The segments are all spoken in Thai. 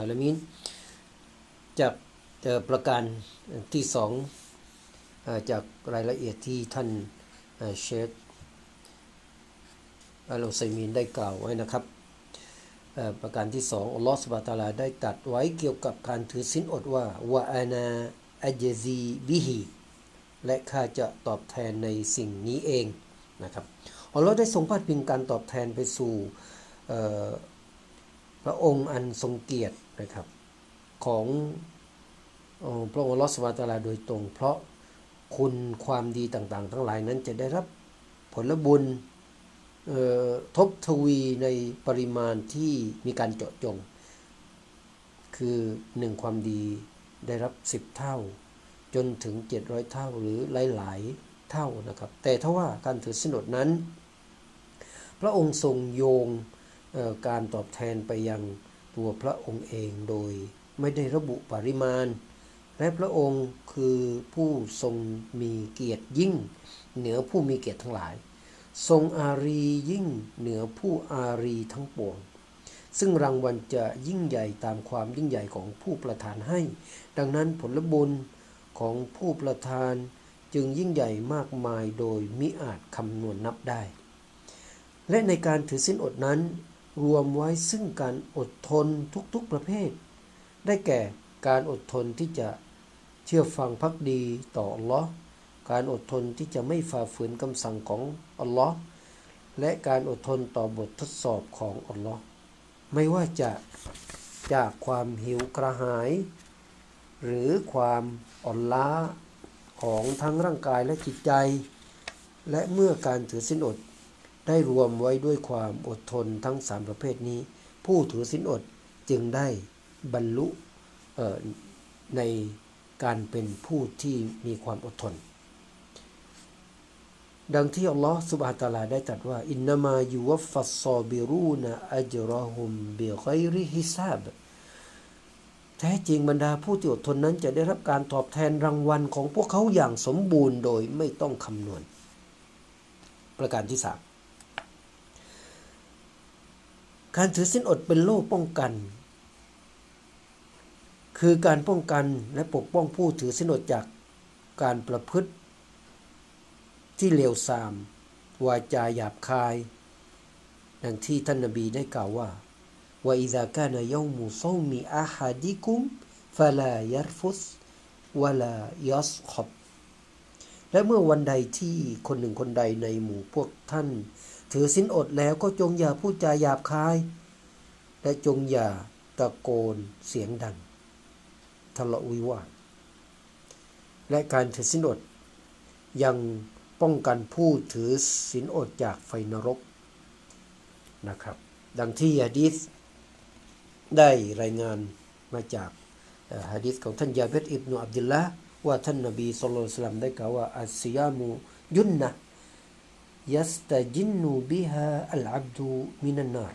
อาละมีนจากเอ่อประการที่สองจากรายละเอียดที่ท่านเชคอัลอุซัยมีนได้กล่าวไว้นะครับ ประการที่สองอัลลอฮฺสุบานะตาลาได้ตัดไว้เกี่ยวกับการถือศีลอดว่าวะอานาอัจซีบิฮิและข้าจะตอบแทนในสิ่งนี้เองนะครับอัลลอฮ์ได้ทรงพาดพิงการตอบแทนไปสู่ พระองค์อันทรงเกียรตินะครับของพระองค์ลอสุบฮาตาลาโดยตรง เพราะคุณความดีต่างๆ ทั้งหลายนั้นจะได้รับผลบุญทบทวีในปริมาณที่มีการเจาะจง คือหนึ่งความดีได้รับ 10 เท่า จนถึง 700 เท่าหรือหลาย ๆ เท่านะครับ แต่ถ้าว่าการถือสนดนั้น พระองค์ทรงโยง การตอบแทนไปยังตัวพระองค์เองโดยไม่ได้ระบุปริมาณ และพระองค์คือผู้ทรงมีเกียรติยิ่ง เหนือผู้มีเกียรติทั้งหลาย ทรงอารียิ่งเหนือผู้อารีทั้งปวง ซึ่งรางวัลจะยิ่งใหญ่ตามความยิ่งใหญ่ของผู้ประทานให้ ดังนั้นผลบุญของผู้ประทานจึงยิ่งใหญ่มากมายโดยมิอาจคำนวณนับได้ และในการถือสินอดนั้น รวมไว้ซึ่งการอดทนทุกๆประเภท ได้แก่การอดทนที่จะเชื่อฟังพักดีต่ออัลลอฮ์การอดทนที่จะไม่ฝ่าฝืนคำสั่งของอัลลอฮ์และการอดทนต่อบททดสอบของอัลลอฮ์ไม่ว่าจะจากความหิวกระหาย หรือความอ่อนล้าของทั้งร่างกายและจิตใจ และเมื่อการถือสินอด ได้รวมไว้ด้วยความอดทนทั้งสามประเภทนี้ ผู้ถือสินอดจึงได้บรรลุในการเป็นผู้ที่มีความอดทน ดังที่อัลลอฮฺสุบฮานตะอาลาได้ตรัสว่า อินนามายูวัฟฟัสซอบิรูนอัจรอฮุมบิไกริฮิซาบแท้จริงบรรดาผู้ที่อดทนนั้นจะได้รับการตอบแทนรางวัลของพวกเขาอย่างสมบูรณ์โดยไม่ต้องคำนวณ ประการที่สาม การถือสินอดเป็นโล่ป้องกัน คือการป้องกันและปกป้องผู้ถือสินอดจากการประพฤติ ที่เลวทราม วาจาหยาบคาย ดังที่ท่านนบีได้กล่าวว่าว่าอิซากานยามุซอมีอาฮัดิกุมฟะลายรฟุสวะลายัสขบและเมื่อวันใดที่คนหนึ่งคนใดในหมู่พวกท่าน ถือสินอดแล้วก็จงอย่าพูดจาหยาบคาย และจงอย่าตะโกนเสียงดังทะเลาะวิวาท และการถือสินอด ยังป้องกันผู้ถือศีลอดจากไฟนรกนะครับ ดังที่ฮะดีษได้รายงานมาจากฮะดีษของท่านยาเบตอิบนุอับดุลละว่าท่านนบีสุลต่านได้กล่าวว่าอัสซิยามุยุนนะ ยัสตะจินนูบิฮาอัลอับดูมินันาร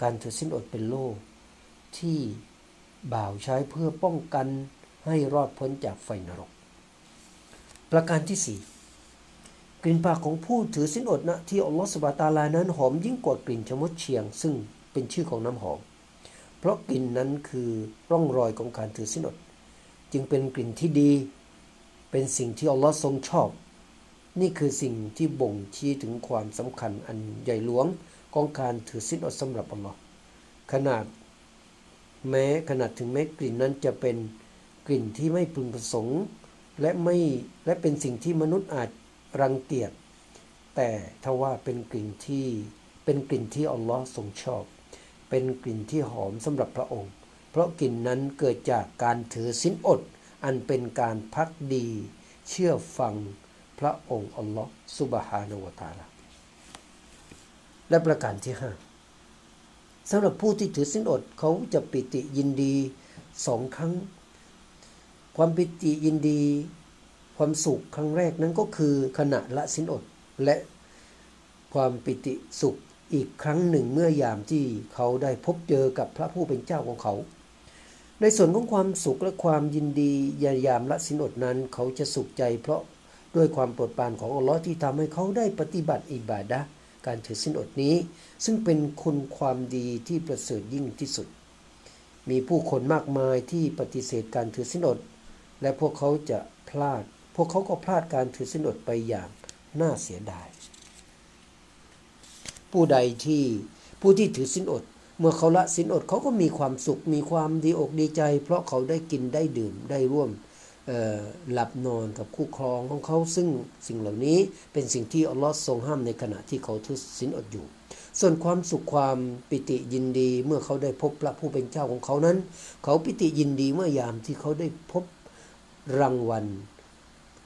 การถือสินอดเป็นโล่ที่บ่าวใช้เพื่อป้องกันให้รอดพ้นจากไฟนรก ประการที่สี่กลิ่นปากของผู้ถือสินอดนะที่อัลลอฮฺสุบตาลานั้นหอมยิ่งกว่ากลิ่นชมดเชียง ซึ่งเป็นชื่อของน้ำหอม เพราะกลิ่นนั้นคือร่องรอยของการถือสินอด จึงเป็นกลิ่นที่ดี เป็นสิ่งที่อัลลอฮ์ทรงชอบ นี่คือสิ่งที่บ่งชี้ถึงความสำคัญอันใหญ่หลวงของการถือสินอดสำหรับอัลลอฮ์ขนาดแม้ขนาดถึงแม้กลิ่นนั้นจะเป็นกลิ่นที่ไม่พึงประสงค์ และไม่และเป็นสิ่งที่มนุษย์อาจรังเกียจแต่ถ้าว่าเป็นกลิ่นที่เป็นกลิ่นที่อัลลอฮ์ทรงชอบ เป็นกลิ่นที่หอมสำหรับพระองค์ เพราะกลิ่นนั้นเกิดจากการถือสินอด อันเป็นการพักดี เชื่อฟัง พระองค์อัลลอฮ์สุบฮานาวตาลาและประการที่ห้าสำหรับผู้ที่ถือสินอดเขาจะปิติยินดีสองครั้ง ความปิติยินดี ความสุขครั้งแรกนั้นก็คือขณะละสินอดและความปิติสุขอีกครั้งหนึ่งเมื่อยามที่เขาได้พบเจอกับพระผู้เป็นเจ้าของเขา ในส่วนของความสุขและความยินดียายามละสินอดนั้น เขาจะสุขใจเพราะ ด้วยความโปรดปรานของอัลลอฮ์ที่ทำให้เขาได้ปฏิบัติอิบาดะการถือสินอดนี้ ซึ่งเป็นคุณความดีที่ประเสริฐยิ่งที่สุด มีผู้คนมากมายที่ปฏิเสธการถือสินอด และพวกเขาจะพลาด พวกเขาก็พลาดการถือสินอดไปอย่างน่าเสียดาย ผู้ใดที่ผู้ที่ถือสินอด เมื่อเขาละสินอดเขาก็มีความสุขมีความดีอกดีใจ เพราะเขาได้กินได้ดื่มได้ร่วม หลับนอนกับคู่ครองของเขา ซึ่งสิ่งเหล่านี้เป็นสิ่งที่อัลลอฮ์ทรงห้ามในขณะที่เขาถือสินอดอยู่ ส่วนความสุขความปิติยินดีเมื่อเขาได้พบพระผู้เป็นเจ้าของเขานั้น เขาปิติยินดีเมื่อยามที่เขาได้พบรางวัล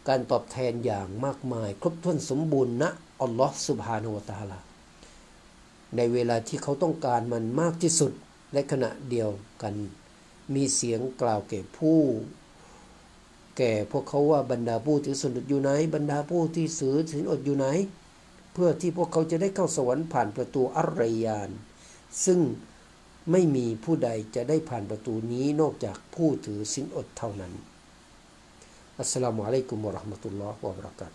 การตอบแทนอย่างมากมาย ครบถ้วนสมบูรณ์ณอัลลอฮ์สุบฮานาวตาลาในเวลาที่เขาต้องการมันมากที่สุดและขณะเดียวกัน มีเสียงกล่าวแก่ผู้ แก่พวกเขาว่าบรรดาผู้ถือสินอดอยู่ไหน บรรดาผู้ที่สือสินอดอยู่ไหน เพื่อที่พวกเขาจะได้เข้าสวรรค์ผ่านประตูอัรยาน ซึ่งไม่มีผู้ใดจะได้ผ่านประตูนี้นอกจากผู้ถือสินอดเท่านั้นอัสสลามุอะลัยกุมวะราะห์มะตุลลอฮ์วะบะเราะกาตุ